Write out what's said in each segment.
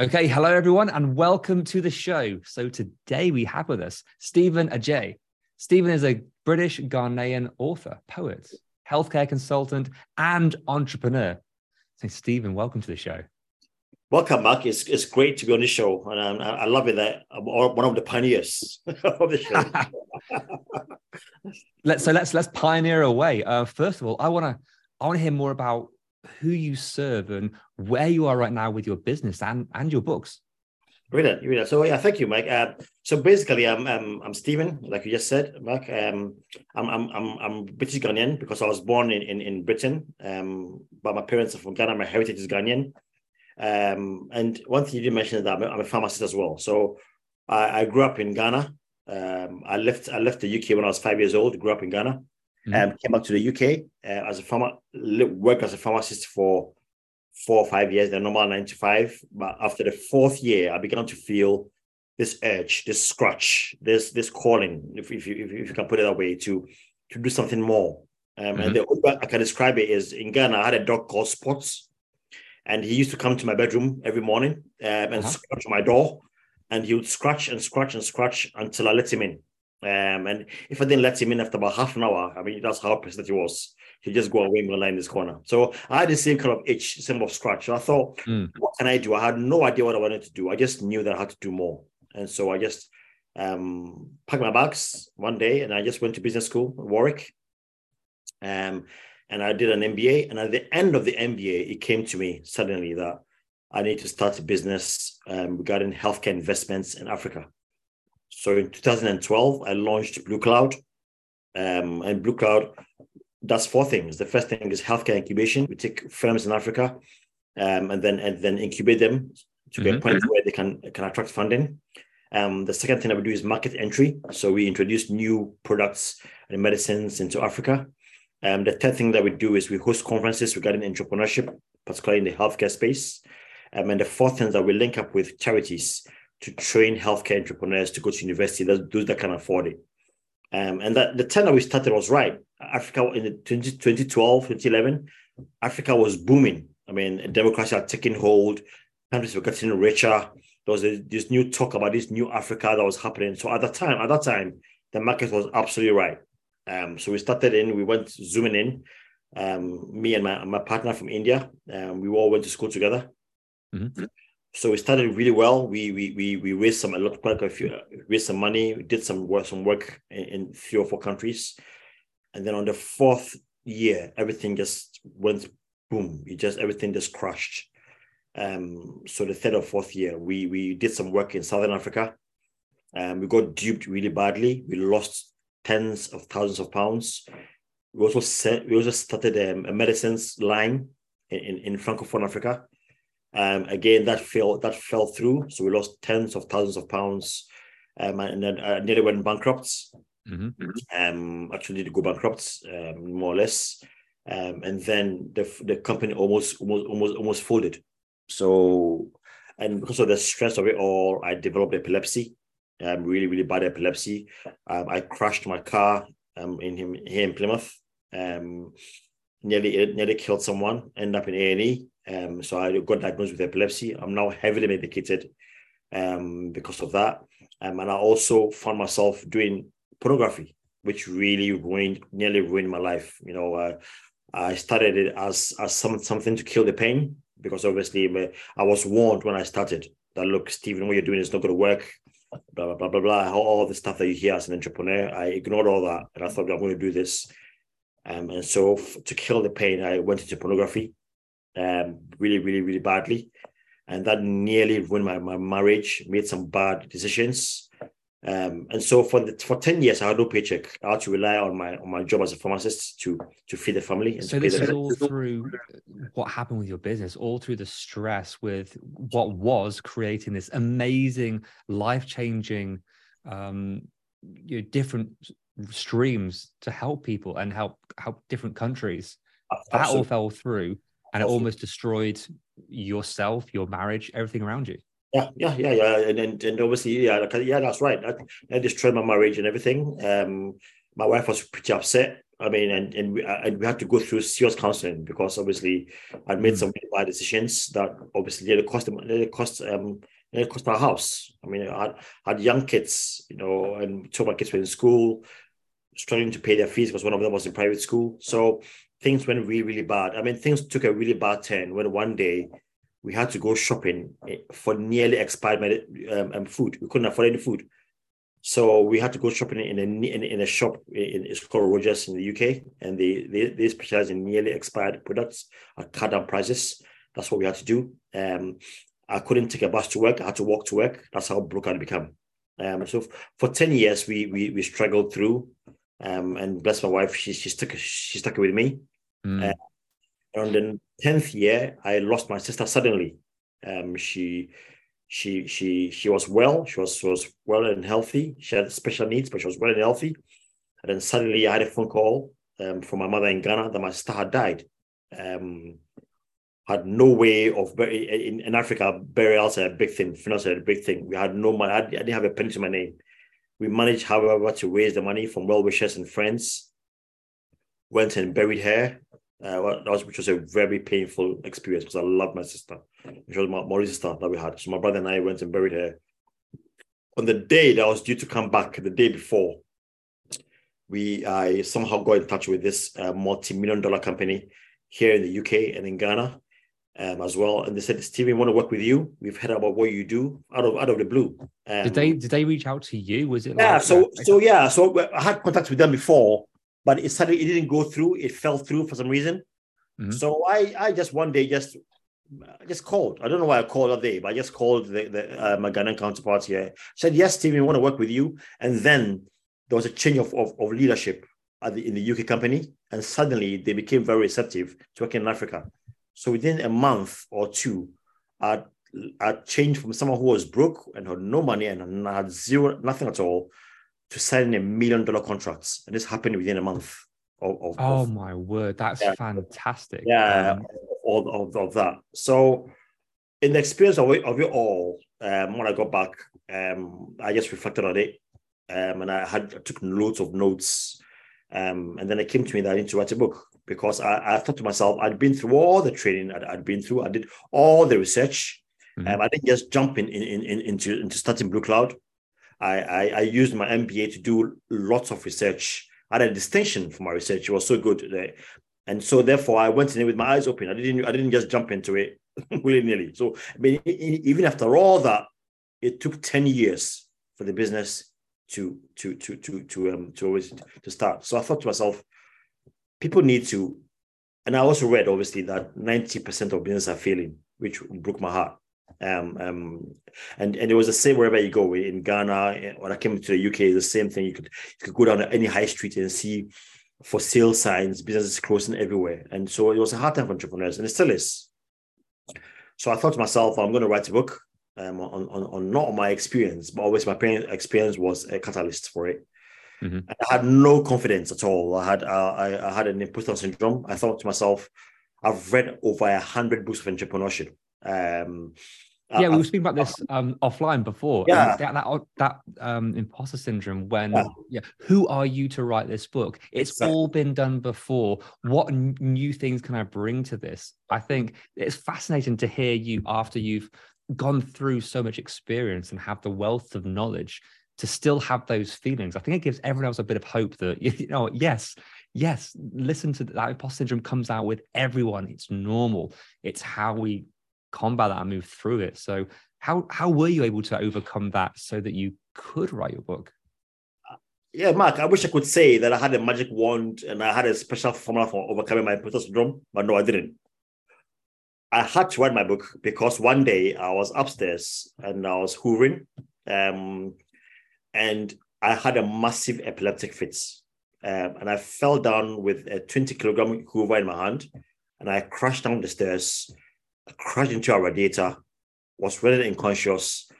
Okay, hello everyone, and welcome to the show. So today we have with us Steven Adjei. Steven is a British Ghanaian author, poet, healthcare consultant, and entrepreneur. So Steven, welcome to the show. Welcome, Mark. It's, it's great to be on the show, and um, I, I love it that I'm one of the pioneers of the show. let's so let's let's pioneer away. Uh, first of all, I want to I want to hear more about who you serve and where you are right now with your business and and your books. Brilliant, brilliant. So yeah, thank you, Mike. Uh, so basically, I'm I'm I'm Steven, like you just said, Mike. Um, I'm I'm I'm I'm British Ghanaian because I was born in in, in Britain. Um, but my parents are from Ghana. My heritage is Ghanaian. Um, and one thing you did mention is that I'm a, I'm a pharmacist as well. So I, I grew up in Ghana. Um, I left I left the UK when I was five years old. Grew up in Ghana. Mhm. Um, came back to the UK uh, as a pharma, worked as a pharmacist for four or five years, the normal nine to five. But after the fourth year, I began to feel this urge, this scratch, this this calling, if, if, you, if, you- if you can put it that way, to to do something more. Um, And the only way I can describe it is in Ghana, I had a dog called Spots, and he used to come to my bedroom every morning um, and Uh-huh. scratch my door, and he would scratch and scratch and scratch until I let him in. Um, and if I didn't let him in after about half an hour, I mean, that's how persistent he was. He'd just go away and lie in this corner. So I had the same kind of itch, same of scratch. So I thought, Mm. what can I do? I had no idea what I wanted to do. I just knew that I had to do more. And so I just um, packed my bags one day and I just went to business school in Warwick. Um, and I did an MBA. And at the end of the MBA, it came to me suddenly that I need to start a business um, regarding healthcare investments in Africa. So in 2012, I launched Blue Cloud. Um, and Blue Cloud does four things. The first thing is healthcare incubation. We take firms in Africa um, and then and then incubate them to get a point where they can can attract funding. Um, the second thing that we do is market entry. So we introduce new products and medicines into Africa. Um, the third thing that we do is we host conferences regarding entrepreneurship, particularly in the healthcare space. Um, and the fourth thing is that we link up with charities to train healthcare entrepreneurs to go to university, those, those that can afford it. Um, and that the time that we started was right. Africa in the 20, 2012, 2011, Africa was booming. I mean, democracy had taken hold, countries were getting richer. There was a, this new talk about this new Africa that was happening. So at that time, at that time, the market was absolutely right. Um, so we started in, we went zooming in. Um, me and my, my partner from India, um, we all went to school together. Mhm. So we started really well. We we we we raised some a lot quite a few raised some money. We did some work some work in, in three or four countries, and then on the fourth year, everything just went boom. It just everything just crashed. Um, so the third or fourth year, we we did some work in Southern Africa. Um, we got duped really badly. We lost tens of thousands of pounds. We also set, we also started um, a medicines line in, in, in Francophone Africa. Um, again, that fell that fell through, so we lost tens of thousands of pounds, um, and then uh, nearly went bankrupt. Mhm. Um, actually, did go bankrupt, um, more or less, um, and then the the company almost almost almost almost folded. So, and because of the stress of it all, I developed epilepsy, um, really really bad epilepsy. Um, I crashed my car um in him here in Plymouth. Nearly nearly killed someone. Ended up in A and E. Um, so I got diagnosed with epilepsy. I'm now heavily medicated um, because of that. Um, and I also found myself doing pornography, which really ruined, nearly ruined my life. You know, uh, I started it as as some something to kill the pain because obviously I was warned when I started that look, Steven, what you're doing is not going to work. Blah blah blah blah blah. All the stuff that you hear as an entrepreneur, I ignored all that, and I thought I'm going to do this. Um, and so f- to kill the pain, I went into pornography, um, really, really, really badly, and that nearly ruined my, my marriage. Made some bad decisions, um, and so for the, for 10 years, I had no paycheck. I had to rely on my on my job as a pharmacist to to feed the family. so this is all through what happened with your business, all through the stress with what was creating this amazing, life changing, um, you know, different streams to help people and help help different countries. Absolutely. That all fell through, and Absolutely. it almost destroyed yourself, your marriage, everything around you. Yeah, yeah, yeah, yeah, and and, and obviously, yeah, yeah, that's right. I, I destroyed my marriage and everything. Um, my wife was pretty upset. I mean, and and we, and we had to go through serious counseling because obviously I'd made mm. some bad decisions that obviously they cost they cost um they cost our house. I mean, I had, I had young kids, you know, and two of my kids were in school, struggling to pay their fees because one of them was in private school. So things went really, really bad. I mean, things took a really bad turn when one day we had to go shopping eh, for nearly expired um, um, food. We couldn't afford any food. So we had to go shopping in a in, in a shop in it's called Rogers in the UK, and they, they they specialize in nearly expired products at cut down prices. That's what we had to do. Um, I couldn't take a bus to work. I had to walk to work. That's how broke I'd become. Um, so for ten years we we we struggled through. Um, and bless my wife, she she stuck she stuck with me. Mm. Uh, on the 10th year, I lost my sister suddenly. Um, she she she she was well, she was, was well and healthy. She had special needs, but she was well and healthy. And then suddenly I had a phone call um, from my mother in Ghana that my sister had died. Um, had no way of in, in Africa, burials are a big thing, funerals are a big thing. We had no money, I, I didn't have a penny to my name. We managed, however, to raise the money from well wishers and friends. Went and buried her uh, which was a very painful experience because I love my sister. She was my, my sister that we had. So my brother and I went and buried her. On the day that I was due to come back, the day before, we I somehow got in touch with this uh, multi-million dollar company here in the UK and in Ghana um, as well. And they said, Steven, we want to work with you. We've heard about what you do out of out of the blue. Um, did they did they reach out to you? Was it yeah? Like, so so yeah. So I had contact with them before, but it suddenly it didn't go through. It fell through for some reason. Mm-hmm. So I I just one day just I just called. I don't know why I called that day, but I just called the, the uh, my Ghanaian counterparts here. Said yes, Steven, we want to work with you. And then there was a change of, of, of leadership the, in the UK company, and suddenly they became very receptive to working in Africa. So within a month or two, I I changed from someone who was broke and had no money and had zero nothing at all to signing a million dollar contracts, and this happened within a month. Of, of oh of, my word, that's yeah, fantastic! Yeah, um, of, of, of that. So, in the experience of it, of it all, um, when I got back, um, I just reflected on it, um, and I had I took loads of notes, um, and then it came to me that I need to write a book because I, I thought to myself, I'd been through all the training I'd, I'd been through, I did all the research. Mm-hmm. Um, I didn't just jump in, in, in, into into starting Blue Cloud. I, I, I used my MBA to do lots of research. I had a distinction for my research. It was so good. That, and so therefore I went in with my eyes open. I didn't I didn't just jump into it willy-nilly. So I mean, even after all that, it took 10 years for the business to to to to to um to always to start. So I thought to myself, people need to, and I also read obviously that 90% of businesses are failing, which broke my heart. Um, um, and and it was the same wherever you go in Ghana. When I came to the UK, the same thing. You could you could go down any high street and see for sale signs, businesses closing everywhere, and so it was a hard time for entrepreneurs, and it still is. So I thought to myself, I'm going to write a book um, on, on on not my experience, but always my experience was a catalyst for it. Mm-hmm. I had no confidence at all. I had uh, I, I had an imposter syndrome. I thought to myself, I've read over a hundred books of entrepreneurship. Um, yeah, we were speaking about this um, offline before. Yeah, that that, that um, imposter syndrome. When yeah. yeah. who are you to write this book? It's exactly. all been done before. What n- new things can I bring to this? I think it's fascinating to hear you after you've gone through so much experience and have the wealth of knowledge to still have those feelings. I think it gives everyone else a bit of hope that you know, yes, yes, listen to that imposter syndrome comes out with everyone. It's normal. It's how we combat that and move through it. So how how were you able to overcome that so that you could write your book? Yeah, Mark, I wish I could say that I had a magic wand and I had a special formula for overcoming my imposter syndrome, but no, I didn't. I had to write my book because one day I was upstairs and I was hoovering, um, and I had a massive epileptic fit. Um, and I fell down with a 20 kilogram hoover in my hand, and I crashed down the stairs, I crashed into a radiator, was really unconscious.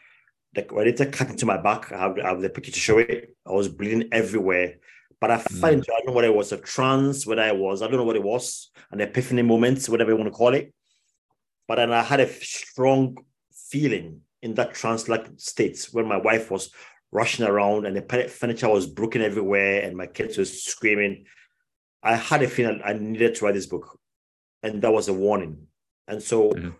The radiator cut into my back. I have, I have the picture to show it. I was bleeding everywhere. But I mm. fell into, I don't know what it was, a trance, whether I was, I don't know what it was, an epiphany moment, whatever you want to call it. But then I had a strong feeling in that trance-like state when my wife was rushing around and the furniture was broken everywhere and my kids were screaming. I had a feeling I needed to write this book. And that was a warning. And so mm-hmm.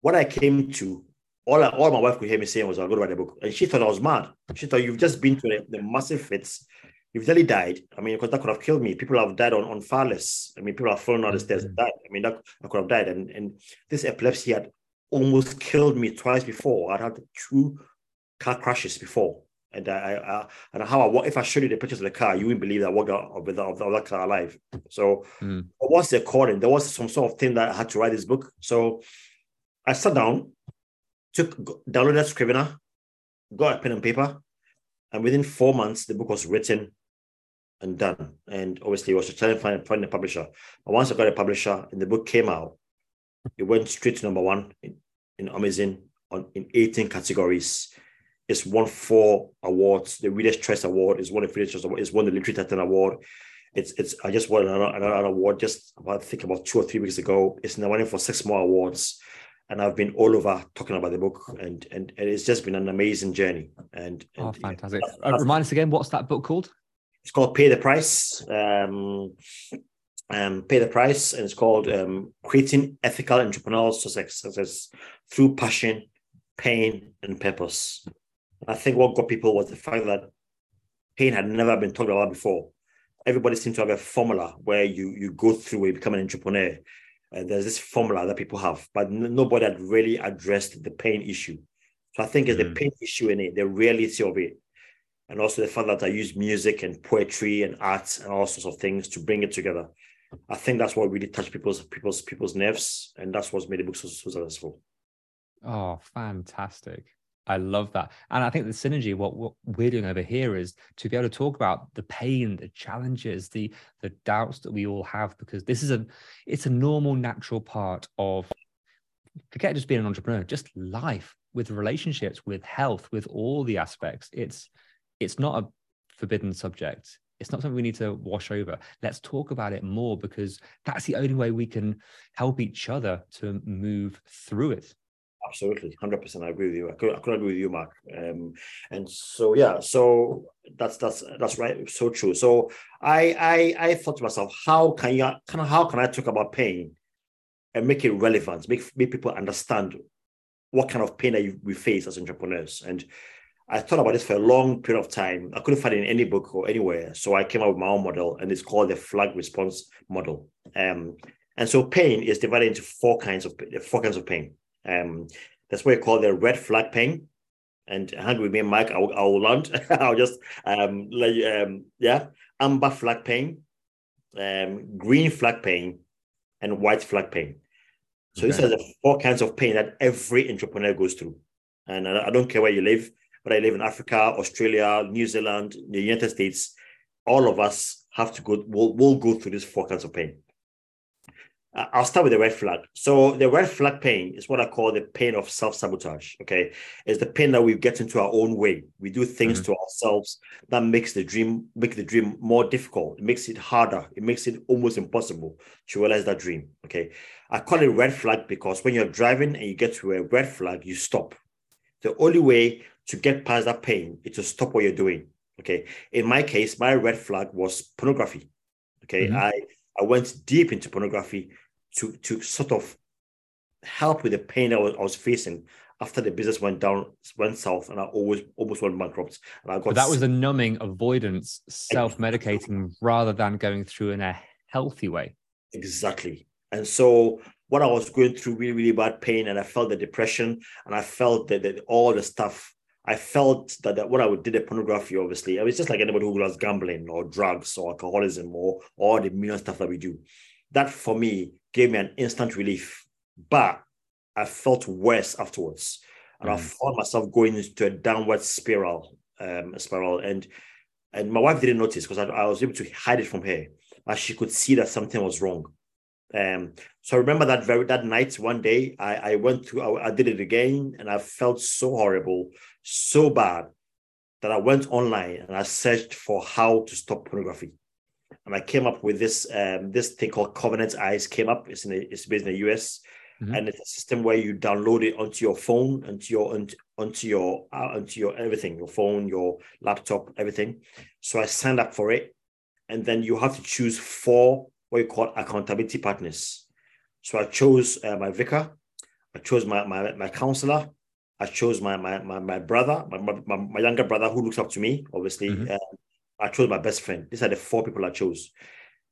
what I came to, all, I, all my wife could hear me saying was, I'm going to write a book. And she thought I was mad. She thought, you've just been to the, the massive fits. You've nearly died. I mean, because that could have killed me. People have died on, on far less. I mean, people have fallen down the stairs and died. I mean, that I could have died. And, and this epilepsy had almost killed me twice before. I'd had two car crashes before. And I, I and how I what if I showed you the pictures of the car, you wouldn't believe that I walked out with of, the that car alive. So mm. what's the calling? There was some sort of thing that I had to write this book. So I sat down, took downloaded Scrivener, got a pen and paper, and within four months the book was written and done. And obviously it was a challenge finding find a publisher. But once I got a publisher and the book came out, it went straight to number one in, in Amazon on in 18 categories it's won four awards. The Reader's Choice Award is one of the Reader's Choice Award. It's won the Literary Titan Award. It's it's. I just won another, another award just about I think about two or three weeks ago. It's now running for six more awards, and I've been all over talking about the book, and and, and it's just been an amazing journey. And, and oh, fantastic! Yeah, uh, remind us again, what's that book called? It's called Pay the Price. Um, um, pay the price, and it's called um, creating ethical entrepreneurial success through passion, pain, and purpose. I think what got people was the fact that pain had never been talked about before. Everybody seemed to have a formula where you you go through and become an entrepreneur. And there's this formula that people have, but n- nobody had really addressed the pain issue. So I think it's mm. the pain issue in it, the reality of it, and also the fact that I use music and poetry and art and all sorts of things to bring it together. I think that's what really touched people's people's people's nerves, and that's what's made the book so, so successful. Oh, fantastic! I love that. And I think the synergy, what, what we're doing over here is to be able to talk about the pain, the challenges, the the doubts that we all have, because this is a it's a normal, natural part of forget just being an entrepreneur, just life with relationships, with health, with all the aspects. It's it's not a forbidden subject. It's not something we need to wash over. Let's talk about it more because that's the only way we can help each other to move through it absolutely 100% i agree with you i could, I could agree with you mark um, and so yeah so that's that's that's right so true so i i i thought to myself how can you can how can i talk about pain and make it relevant make, make people understand what kind of pain that we face as entrepreneurs and I thought about this for a long period of time. I couldn't find it in any book or anywhere. So I came up with my own model, and it's called the flag response model. Um, and so pain is divided into four kinds of four kinds of pain. Um, that's what we call the red flag pain. And hang with me, Mike. I will, I will learn. I'll just um, let you, um, yeah, amber flag pain, um, green flag pain, and white flag pain. So okay. these are the four kinds of pain that every entrepreneur goes through. And I, I don't care where you live, but I live in Africa, Australia, New Zealand, the United States. All of us have to go. We'll, we'll go through these four kinds of pain. Uh, I'll start with the red flag. So the red flag pain is what I call the pain of self-sabotage. Okay. It's the pain that we get into our own way. We do things mm-hmm. to ourselves that makes the dream, make the dream more difficult. It makes it harder. It makes it almost impossible to realize that dream. Okay. I call it red flag because when you're driving and you get to a red flag, you stop. The only way to get past that pain is to stop what you're doing. Okay. In my case, my red flag was pornography. Okay. Mm-hmm. I I went deep into pornography to to sort of help with the pain I was, I was facing after the business went down, went south, and I always almost went bankrupt. And I got but that was a numbing avoidance, self-medicating rather than going through in a healthy way. Exactly. And so what I was going through really, really bad pain, and I felt the depression, and I felt that, that all the stuff. I felt that, that what I did the pornography, obviously, it was just like anybody who loves gambling or drugs or alcoholism or all the million stuff that we do. That for me gave me an instant relief. But I felt worse afterwards. And mm. I found myself going into a downward spiral, um, spiral. And and my wife didn't notice because I, I, was able to hide it from her. But she could see that something was wrong. Um, so I remember that very that night, one day, I, I went to I, I did it again and I felt so horrible, so bad that I went online and I searched for how to stop pornography. And I came up with this um, this thing called Covenant Eyes came up. It's in the, it's based in the US. Mm-hmm. And it's a system where you download it onto your phone, onto your onto, onto your uh, onto your everything, your phone, your laptop, everything. So I signed up for it, and then you have to choose four what you call accountability partners. So I chose uh, my vicar, I chose my my, my counselor, I chose my my my, my brother, my, my, my younger brother who looks up to me, obviously. Mm-hmm. Uh, I chose my best friend. These are the four people I chose.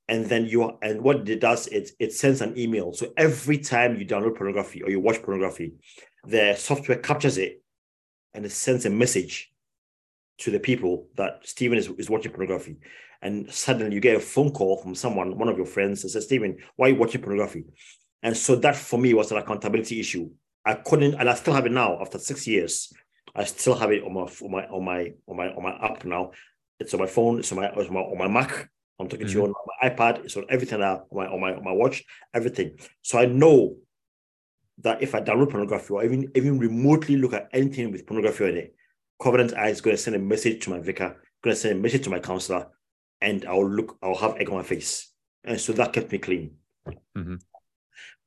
And then you are, and what it does it it sends an email. So every time you download pornography or you watch pornography the software captures it and it sends a message to the people that Steven is, is watching pornography. And suddenly you get a phone call from someone one of your friends and says Steven why are you watching pornography? And so that for me was an accountability issue. I couldn't and I still have it now after six years. I still have it on my on my on my on my on my app now it's on my phone it's on my, it's on my, on my Mac I'm talking mm-hmm. to you on my iPad, it's on everything now, on my, on my on my watch, everything. So I know that if I download pornography or even even remotely look at anything with pornography on it, Covenant Eye is going to send a message to my vicar, going to send a message to my counselor, and I'll look, I'll have egg on my face. And so that kept me clean. Mm-hmm.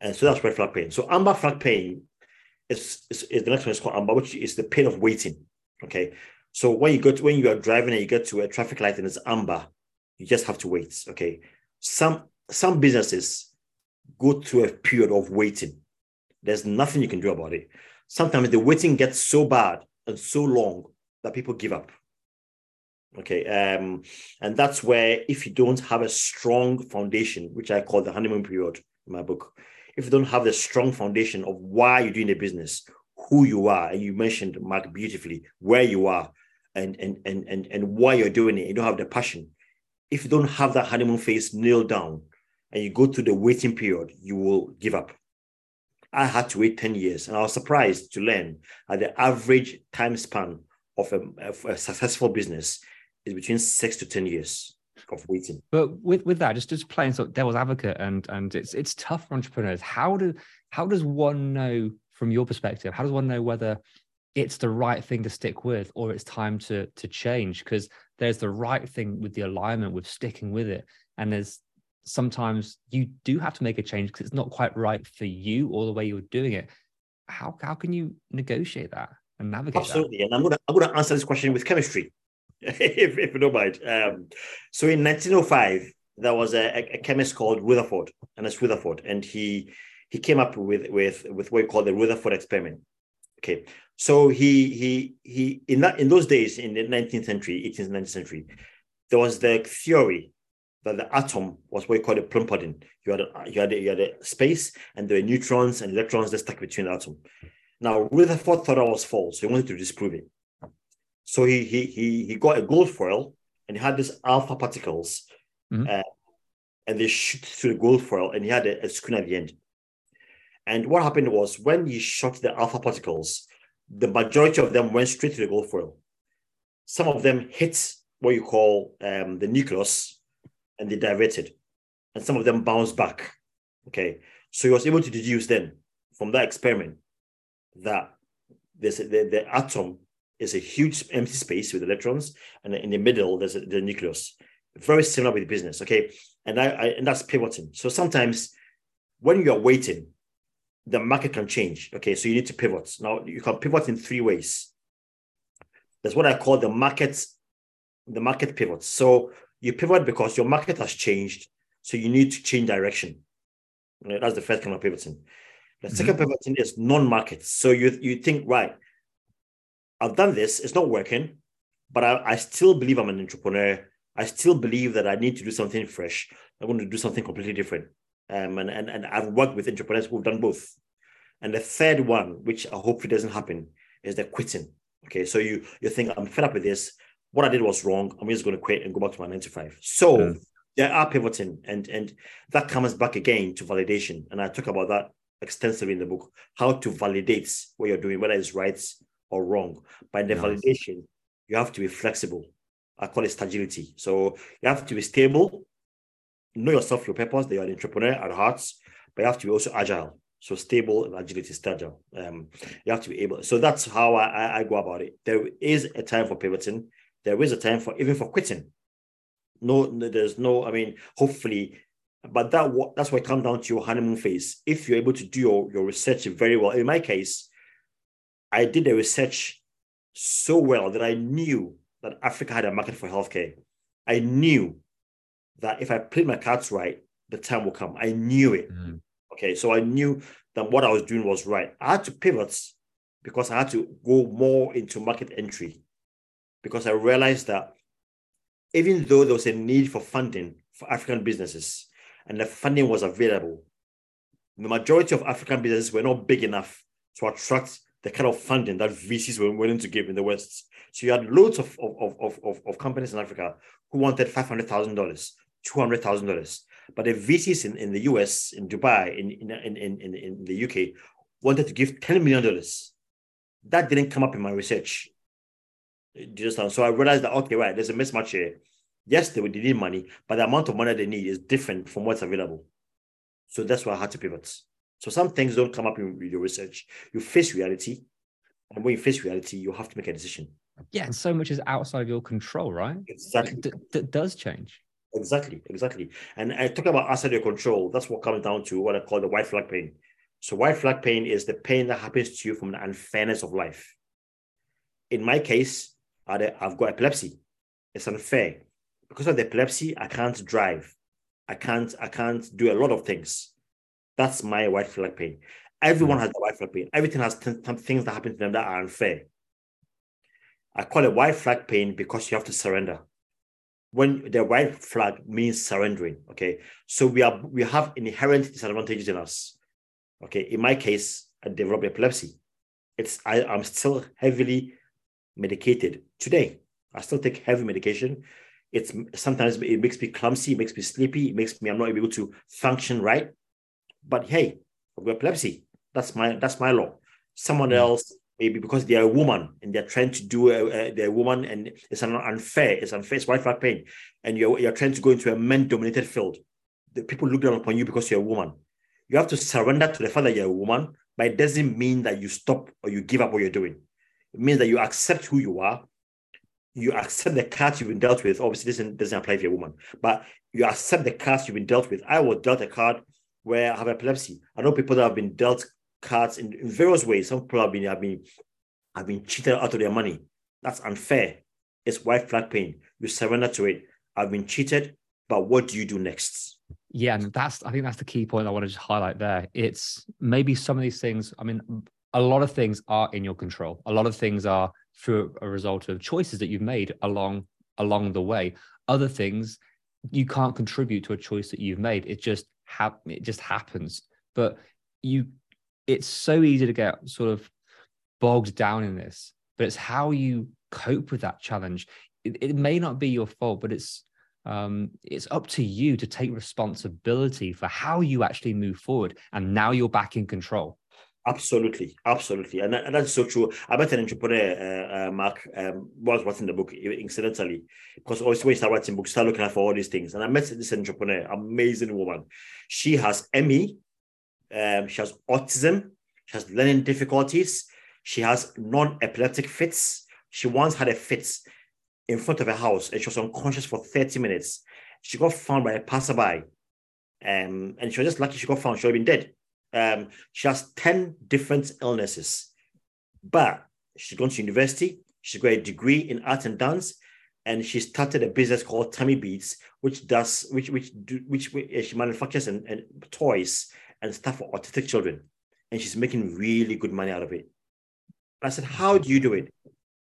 And so that's red flag pain. So amber flag pain is, is, is the next one is called amber, which is the pain of waiting. Okay. So when you go to when you are driving and you get to a traffic light and it's amber, you just have to wait. Okay. Some some businesses go through a period of waiting. There's nothing you can do about it. Sometimes the waiting gets so bad and so long that people give up. Okay. Um, and that's where if you don't have a strong foundation, which I call the honeymoon period in my book, if you don't have the strong foundation of why you're doing the business, who you are, and you mentioned Mark beautifully, where you are and and and and, and why you're doing it, you don't have the passion, if you don't have that honeymoon phase nailed down and you go through the waiting period, you will give up. I had to wait 10 years and I was surprised to learn that the average time span of a, of a successful business is between six to 10 years of waiting. But with, with that, just just playing sort of devil's advocate and and it's it's tough for entrepreneurs. How do how does one know from your perspective, how does one know whether it's the right thing to stick with or it's time to to change because there's the right thing with the alignment with sticking with it. And there's sometimes you do have to make a change because it's not quite right for you or the way you're doing it. How how can you negotiate that and navigate absolutely. That? and i'm gonna i'm gonna answer this question with chemistry if, if you don't mind. Um, so in 1905 there was a, a chemist called rutherford and it's rutherford and he he came up with with with what we call the rutherford experiment. Okay so he he he in that in those days in the 19th century, 18th, 19th century, there was the theory that the atom was what you call a plum pudding. You had a, you had a, you had a space and there were neutrons and electrons that stuck between the atom. Now Rutherford thought that was false. So he wanted to disprove it. So he he he he got a gold foil and he had these alpha particles, mm-hmm. uh, and they shoot through the gold foil, and he had a, a screen at the end. And what happened was when he shot the alpha particles, the majority of them went straight to the gold foil. Some of them hit what you call um, the nucleus and they diverted, and some of them bounced back. Okay, so he was able to deduce then from that experiment that a, the, the atom is a huge empty space with electrons, and in the middle there's a, the nucleus. Very similar with business, okay, and I, I and that's pivoting. So sometimes when you are waiting, the market can change. Okay, so you need to pivot. Now you can pivot in three ways. That's what I call the market, the market pivot. So you pivot because your market has changed, so you need to change direction. That's the first kind of pivoting. The mm-hmm. second pivoting is non-market. So you you think right, I've done this, it's not working, but I, I still believe I'm an entrepreneur. I still believe that I need to do something fresh. I want to do something completely different. Um, and, and, and I've worked with entrepreneurs who've done both. And the third one, which I hope it doesn't happen, is the quitting. Okay, so you you think I'm fed up with this. What I did was wrong. I'm just going to quit and go back to my nine to five. So mm. there are pivoting, and and that comes back again to validation. And I talk about that extensively in the book. How to validate what you're doing, whether it's right or wrong. By the nice. validation, you have to be flexible. I call it agility. So you have to be stable, know yourself, your purpose, that you're an entrepreneur at heart, but you have to be also agile. So stable and agility is agile. Um, you have to be able. So that's how I, I go about it. There is a time for pivoting. There is a time for even for quitting. No, there's no. I mean, hopefully, but that that's why it comes down to your honeymoon phase. If you're able to do your, your research very well. In my case, I did the research so well that I knew that Africa had a market for healthcare. I knew that if I played my cards right, the time will come. I knew it. Mm. Okay, so I knew that what I was doing was right. I had to pivot because I had to go more into market entry because I realized that even though there was a need for funding for African businesses and the funding was available, the majority of African businesses were not big enough to attract the kind of funding that VCs were willing to give in the West. So you had loads of, of, of, of, of companies in Africa who wanted $500,000, $200,000. But the VCs in, in the US, in Dubai, in, in, in, in, in the UK wanted to give $10 million. That didn't come up in my research. Understand? So I realized that, okay, right, there's a mismatch here. Yes, they would need money, but the amount of money they need is different from what's available. So that's why I had to pivot. So some things don't come up in your research. You face reality. And when you face reality, you have to make a decision. Yeah, and so much is outside of your control, right? Exactly. That does change. Exactly, exactly. And I talk about your control. That's what comes down to what I call the white flag pain. So white flag pain is the pain that happens to you from the unfairness of life. In my case, I've got epilepsy. It's unfair. Because of the epilepsy, I can't drive. I can't, I can't do a lot of things. That's my white flag pain. Everyone hmm. has the white flag pain. Everything has t- t- things that happen to them that are unfair. I call it white flag pain because you have to surrender when the white flag means surrendering. Okay. So we are we have inherent disadvantages in us. Okay. In my case, I developed epilepsy. It's I, I'm still heavily medicated today. I still take heavy medication. It's sometimes it makes me clumsy, it makes me sleepy, it makes me I'm not able to function right. But hey, I've got epilepsy. That's my that's my law. Someone hmm. else maybe because they are a woman and they're trying to do a, a, they're a woman and it's an unfair, it's unfair, it's white flag pain, and you're you're trying to go into a men-dominated field. The people look down upon you because you're a woman. You have to surrender to the fact that you're a woman, but it doesn't mean that you stop or you give up what you're doing. It means that you accept who you are. You accept the cards you've been dealt with. Obviously, this doesn't, doesn't apply if you're a woman, but you accept the cards you've been dealt with. I was dealt a card where I have epilepsy. I know people that have been dealt cards in, in various ways. Some people have been have been have been cheated out of their money. That's unfair. It's white flag pain. You surrender to it. I've been cheated, but what do you do next? Yeah, and that's I think that's the key point I want to just highlight there. It's maybe some of these things. I mean, a lot of things are in your control. A lot of things are through a result of choices that you've made along along the way. Other things you can't contribute to a choice that you've made. It just ha- it just happens. But you it's so easy to get sort of bogged down in this, but it's how you cope with that challenge. It, it may not be your fault, but it's um, it's up to you to take responsibility for how you actually move forward. And now you're back in control. Absolutely, absolutely, and, that, and that's so true. I met an entrepreneur, uh, uh, Mark, um, was writing the book incidentally, because always when you start writing books, start looking at for all these things. And I met this entrepreneur, amazing woman. She has ME, um, she has autism. She has learning difficulties. She has non-epileptic fits. She once had a fit in front of a house and she was unconscious for 30 minutes. She got found by a passerby. Um, and she was just lucky she got found. She would have been dead. Um, she has 10 different illnesses. But she's gone to university. She got a degree in art and dance. And she started a business called Tummy Beads, which does which which do, which, which she manufactures and, and toys and stuff for autistic children. and she's making really good money out of it. I said, How do you do it?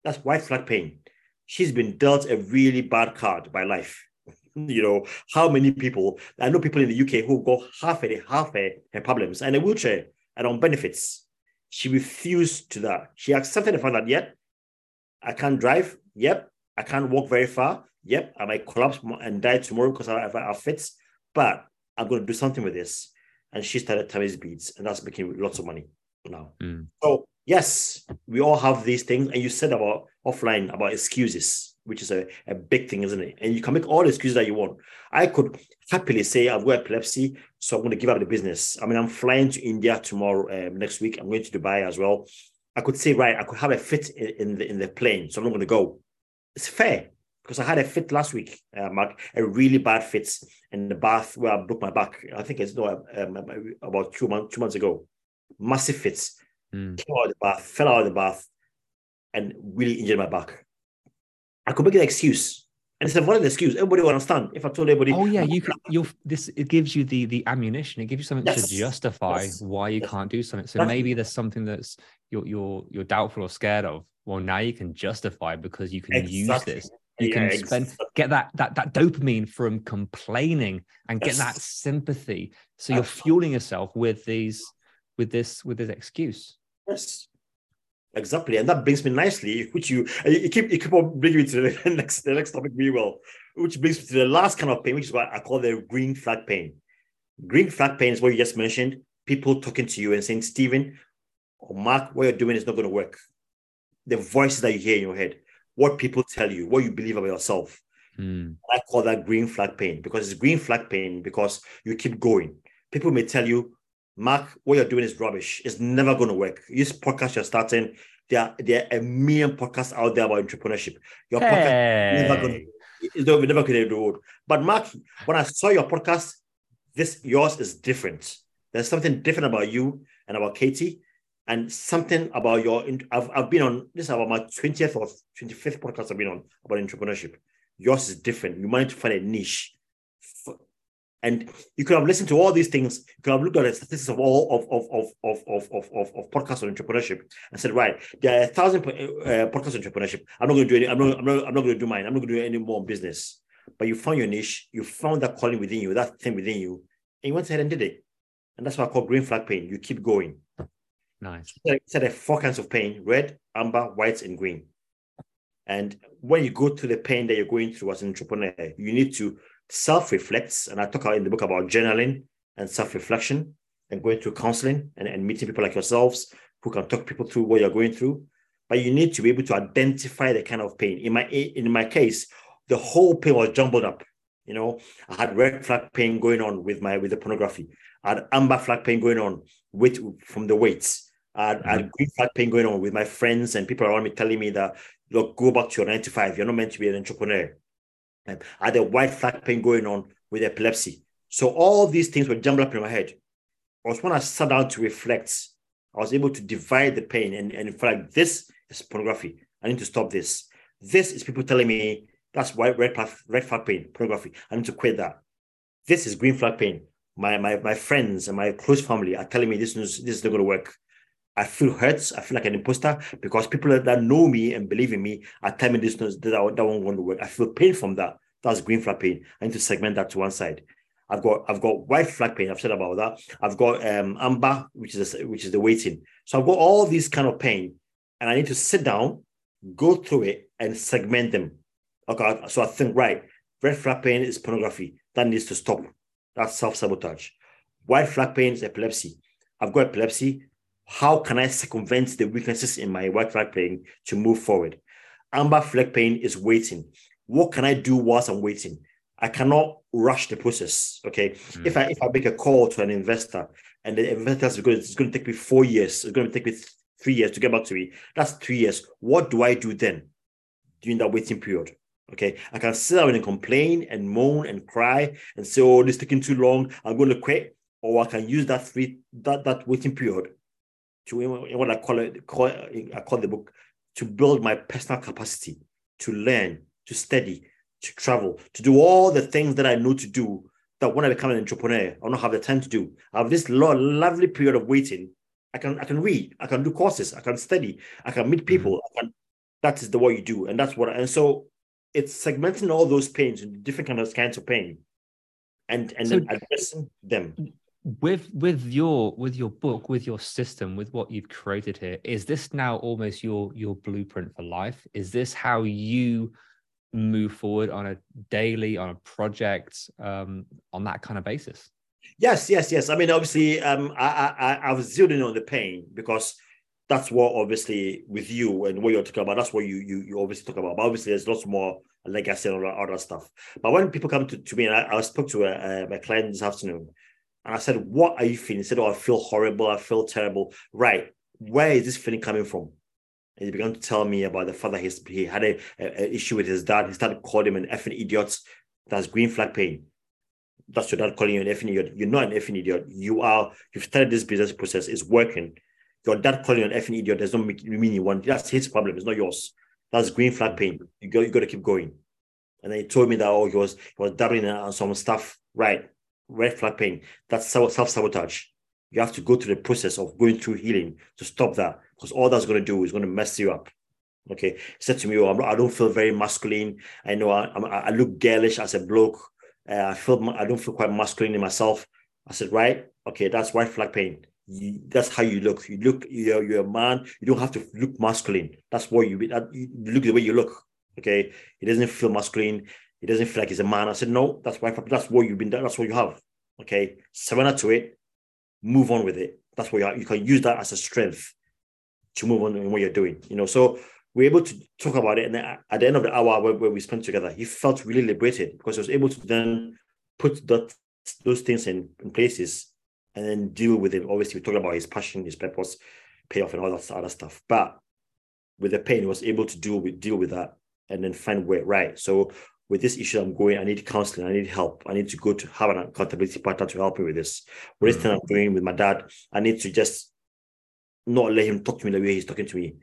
That's white flag pain. She's been dealt a really bad card by life. you know, how many people, I know people in the UK who go half a half a her problems and a wheelchair and on benefits. She refused to that. She accepted the fact that, yep, I can't drive. Yep, I can't walk very far. Yep, I might collapse and die tomorrow because I have a fits, but I'm going to do something with this. And she started Tammy's beads, and that's making lots of money now. Mm. So yes, we all have these things. And you said about offline about excuses, which is a, a big thing, isn't it? And you can make all the excuses that you want. I could happily say I've got epilepsy, so I'm going to give up the business. I mean, I'm flying to India tomorrow, um, next week. I'm going to Dubai as well. I could say, right, I could have a fit in, in the in the plane, so I'm not going to go. It's fair because I had a fit last week, uh, Mark, a really bad fit in the bath where I broke my back. I think it's no, um, about two months two months ago. Massive fits. Mm. Came out of the bath, fell out of the bath, and really injured my back. I could make an excuse. And it's a valid excuse. Everybody will understand. If I told everybody, oh yeah, you can. You'll this. It gives you the the ammunition. It gives you something yes. to justify yes. why you yes. can't do something. So maybe there's something that's you're you're you're doubtful or scared of. Well, now you can justify because you can exactly. use this. You yeah, can spend exactly. get that that that dopamine from complaining and get that sympathy. So you're fueling yourself with these with this with this excuse. Yes, exactly, and that brings me nicely, which you you keep you keep on bringing me to the next the next topic really well, which brings me to the last kind of pain, which is what I call the green flag pain. Green flag pain is what you just mentioned. People talking to you and saying, Steven or Mark, what you're doing is not going to work. The voices that you hear in your head, what people tell you, what you believe about yourself. Mm. I call that green flag pain because it's green flag pain because you keep going. People may tell you, Mark, what you're doing is rubbish. It's never going to work. This podcast you're starting, there are, there are a million podcasts out there about entrepreneurship. Your hey. podcast never going to, never going to do it. But Mark, when I saw your podcast, this yours is different. There's something different about you and about Katie, and something about your. I've, I've been on this is about my 20th or 25th podcast I've been on about entrepreneurship. Yours is different. You to find a niche and you could have listened to all these things. You could have looked at the statistics of all of of of of of of, of, of podcasts on entrepreneurship and said, right, there are a thousand uh, podcasts on entrepreneurship. I'm not going to do any. I'm not. I'm not. I'm not going to do mine. I'm not going to do any more business. But you found your niche. You found that calling within you, that thing within you, and you went ahead and did it. And that's what I call green flag pain. You keep going. Nice. There are four kinds of pain: red, amber, white, and green. And when you go through the pain that you're going through as an entrepreneur, you need to self reflect. and I talk in the book about journaling and self reflection and going through counseling and, and meeting people like yourselves who can talk people through what you're going through. But you need to be able to identify the kind of pain. In my in my case, the whole pain was jumbled up. You know, I had red flag pain going on with my with the pornography. I had amber flag pain going on with from the weights. I had, mm-hmm. I had flag pain going on with my friends and people around me telling me that look, go back to your nine to five. You're not meant to be an entrepreneur. Um, I had a white flag pain going on with epilepsy. So all these things were jumbled up in my head. I was when I sat down to reflect, I was able to divide the pain and, and in fact, this is pornography. I need to stop this. This is people telling me that's white red red flag pain, pornography. I need to quit that. This is green flag pain. My my my friends and my close family are telling me this is this is not going to work. I feel hurt. I feel like an imposter because people that know me and believe in me are telling me this that, that won't want to work. I feel pain from that. That's green flag pain. I need to segment that to one side. I've got I've got white flag pain. I've said about that. I've got um, amber, which is a, which is the waiting. So I've got all these kind of pain, and I need to sit down, go through it, and segment them. Okay, so I think right, red flag pain is pornography. That needs to stop. That's self sabotage. White flag pain is epilepsy. I've got epilepsy how can I circumvent the weaknesses in my white flag pain to move forward? Amber flag pain is waiting. What can I do whilst I'm waiting? I cannot rush the process. Okay. Mm. If I if I make a call to an investor and the investor is going, it's going to take me four years, it's going to take me three years to get back to me. That's three years. What do I do then during that waiting period? Okay. I can sit down and complain and moan and cry and say, oh, this is taking too long. I'm going to quit. Or I can use that three that, that waiting period to what I call it, call, I call the book, to build my personal capacity, to learn, to study, to travel, to do all the things that I know to do that when I become an entrepreneur, I don't have the time to do. I have this lovely period of waiting I can I can read, I can do courses, I can study, I can meet people. Mm-hmm. Can, that is the what you do, and that's what. And so it's segmenting all those pains into different kinds of kinds of pain, and and so, addressing them. With with your with your book, with your system, with what you've created here, is this now almost your your blueprint for life? Is this how you move forward on a daily, on a project, um, on that kind of basis? Yes, yes, yes. I mean, obviously, um, I, I, I was zeroing on the pain because that's what obviously with you and what you're talking about, that's what you you, you obviously talk about. But obviously, there's lots more legacy and all other stuff. But when people come to, to me, and I, I spoke to a, a, my client this afternoon, and I said, What are you feeling? He said, Oh, I feel horrible. I feel terrible. Right. Where is this feeling coming from? And he began to tell me about the father. He, he had a, a, a issue with his dad. He started calling him an effing idiot. That's green flag pain that's your dad calling you an effing idiot. You're not an effing idiot. You are, you've started this business process, it's working. Your dad calling you an effing idiot does not mean you want, that's his problem, it's not yours. That's green flag pain. You got, you got to keep going. And then he told me that, oh, he was, he was dabbling on some stuff. Right. Red flag pain. That's self sabotage. You have to go through the process of going through healing to stop that because all that's going to do is going to mess you up. Okay. He said to me, oh, I do not feel very masculine. I know I, I, look girlish as a bloke. Uh, I feel I don't feel quite masculine in myself. I said, right, okay, that's white flag pain. You, that's how you look. You look, you're, you're a man. You don't have to look masculine. That's what you, that, you look the way you look. Okay, he doesn't feel masculine. He doesn't feel like he's a man. I said, no, that's why. That's what you've been. That's what you have. Okay, surrender to it. Move on with it. That's what you, you can use that as a strength to move on in what you're doing. You know, so we are able to talk about it. And at the end of the hour where, where we spent together, he felt really liberated because he was able to then put that, those things in, in places and then deal with it. Obviously, we talked about his passion, his purpose, payoff, and all that other stuff. But with the pain, he was able to deal with deal with that and then find where right. So with this issue I'm going, I need counseling, I need help. I need to go to have an accountability partner to help me with this. With this thing I'm doing with my dad, I need to just not let him talk to me the way he's talking to me.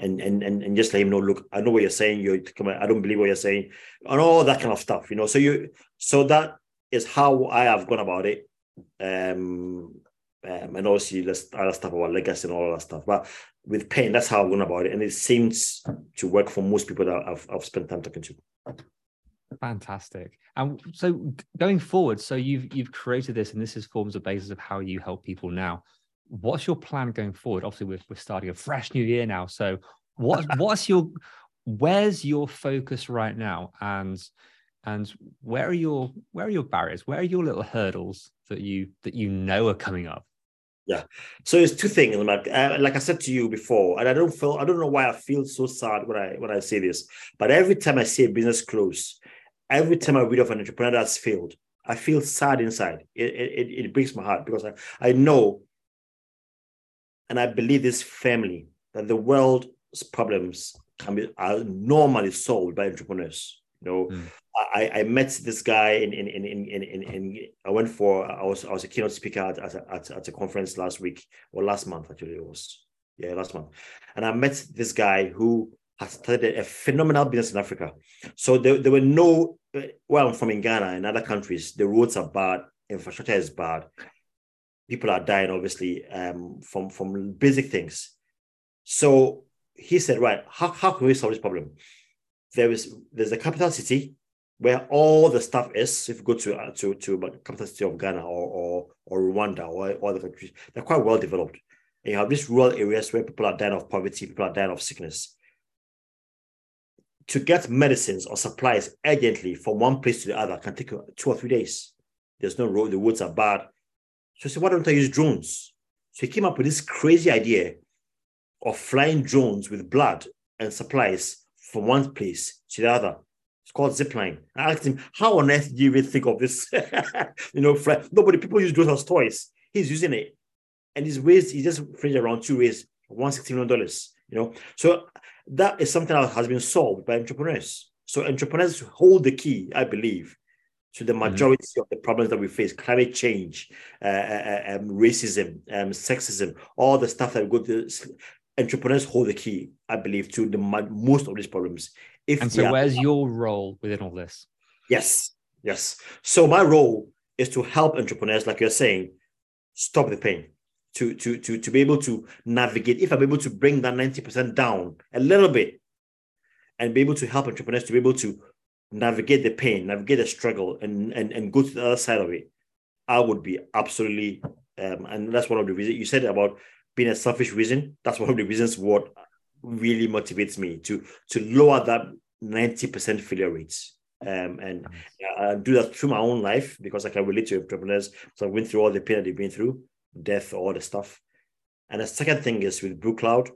And and and, and just let him know look i know what you're saying you come i don't believe what you're saying and all that kind of stuff you know. So you so that is how i have gone about it. Um, um and obviously there's other stuff about legacy and all that stuff but with pain that's how i've gone about it. And it seems to work for most people that i've, I've spent time talking to fantastic and so going forward so you've you've created this and this is forms a basis of how you help people now what's your plan going forward? Obviously, we're, we're starting a fresh new year now. So, what what's your where's your focus right now, and and where are your where are your barriers? Where are your little hurdles that you that you know are coming up? Yeah. So it's two things, like, uh, like I said to you before, and I don't feel I don't know why I feel so sad when I when I say this, but every time I see a business close, every time I read of an entrepreneur that's failed, I feel sad inside. It, it, it breaks my heart because I, I know and I believe this firmly that the world's problems can be are normally solved by entrepreneurs. You know, mm. I, I met this guy in in, in in in in I went for I was I was a keynote speaker at at, at, at a conference last week or last month actually it was yeah last month, and I met this guy who has started a phenomenal business in Africa. So there, there were no well I'm from in Ghana and other countries the roads are bad, infrastructure is bad, people are dying, obviously, um, from, from basic things. So he said, right, how, how can we solve this problem? There is there's a capital city where all the stuff is. If you go to uh, to to capital city of Ghana or or, or Rwanda or other countries, they're quite well developed. And you have these rural areas where people are dying of poverty, people are dying of sickness. To get medicines or supplies urgently from one place to the other can take two or three days. There's no road, the roads are bad, so he said, why don't I use drones? So he came up with this crazy idea of flying drones with blood and supplies from one place to the other. It's called zipline. I asked him, how on earth do you even think of this? you know, fly. nobody, people use drones as toys. He's using it. And he's raised, he just raised around two raised $160 million, you know. So that is something that has been solved by entrepreneurs. So entrepreneurs hold the key, I believe, to the mm-hmm. majority mm-hmm. of the problems that we face climate change, uh, uh, uh, um, racism, um, sexism, all the stuff that we go to. Entrepreneurs hold the key, I believe, to the most of these problems. If and so, are, where's your role within all this? Yes, yes. So, my role is to help entrepreneurs, like you're saying, stop the pain, to to to to be able to navigate. If I'm able to bring that ninety percent down a little bit, and be able to help entrepreneurs to be able to navigate the pain, navigate the struggle, and and and go to the other side of it, I would be absolutely. Um, and that's one of the reasons you said about being a selfish reason. That's one of the reasons what really motivates me to to lower that ninety percent failure rates. Um, and uh, do that through my own life because I can relate to entrepreneurs. So I went through all the pain that they've been through, death, all the stuff. And the second thing is with Blue Cloud,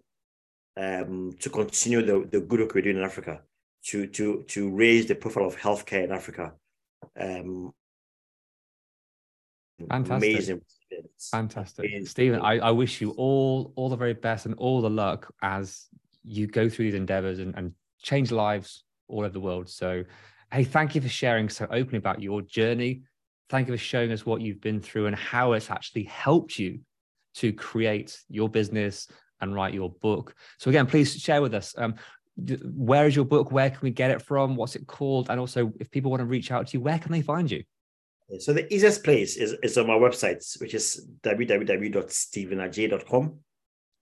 um, to continue the, the good work we're doing in Africa, to to to raise the profile of healthcare in Africa. Um, Fantastic. Amazing. Fantastic. Amazing. Steven, I, I wish you all all the very best and all the luck as you go through these endeavors and, and change lives all over the world. So hey, thank you for sharing so openly about your journey. Thank you for showing us what you've been through and how it's actually helped you to create your business and write your book. So again, please share with us. Um, where is your book? Where can we get it from? What's it called? And also, if people want to reach out to you, where can they find you? So the easiest place is, is on my website, which is www.stevenadjei.com.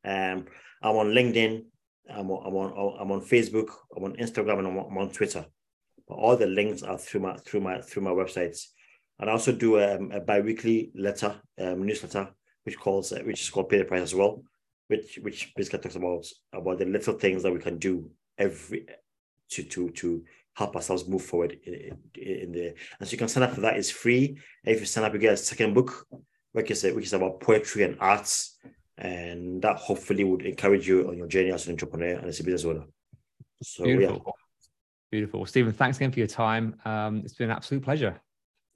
Um, I'm on LinkedIn. I'm on, I'm on I'm on Facebook. I'm on Instagram, and I'm on, I'm on Twitter. But all the links are through my through my through my websites. And I also do um, a biweekly letter um, newsletter, which calls uh, which is called Pay the Price as well, which which basically talks about about the little things that we can do every to to to help ourselves move forward in, in, in the and so you can sign up for that it's free if you sign up you get a second book which is which is about poetry and arts and that hopefully would encourage you on your journey as an entrepreneur and as a business owner so Beautiful. yeah Beautiful. Steven, thanks again for your time. Um, it's been an absolute pleasure.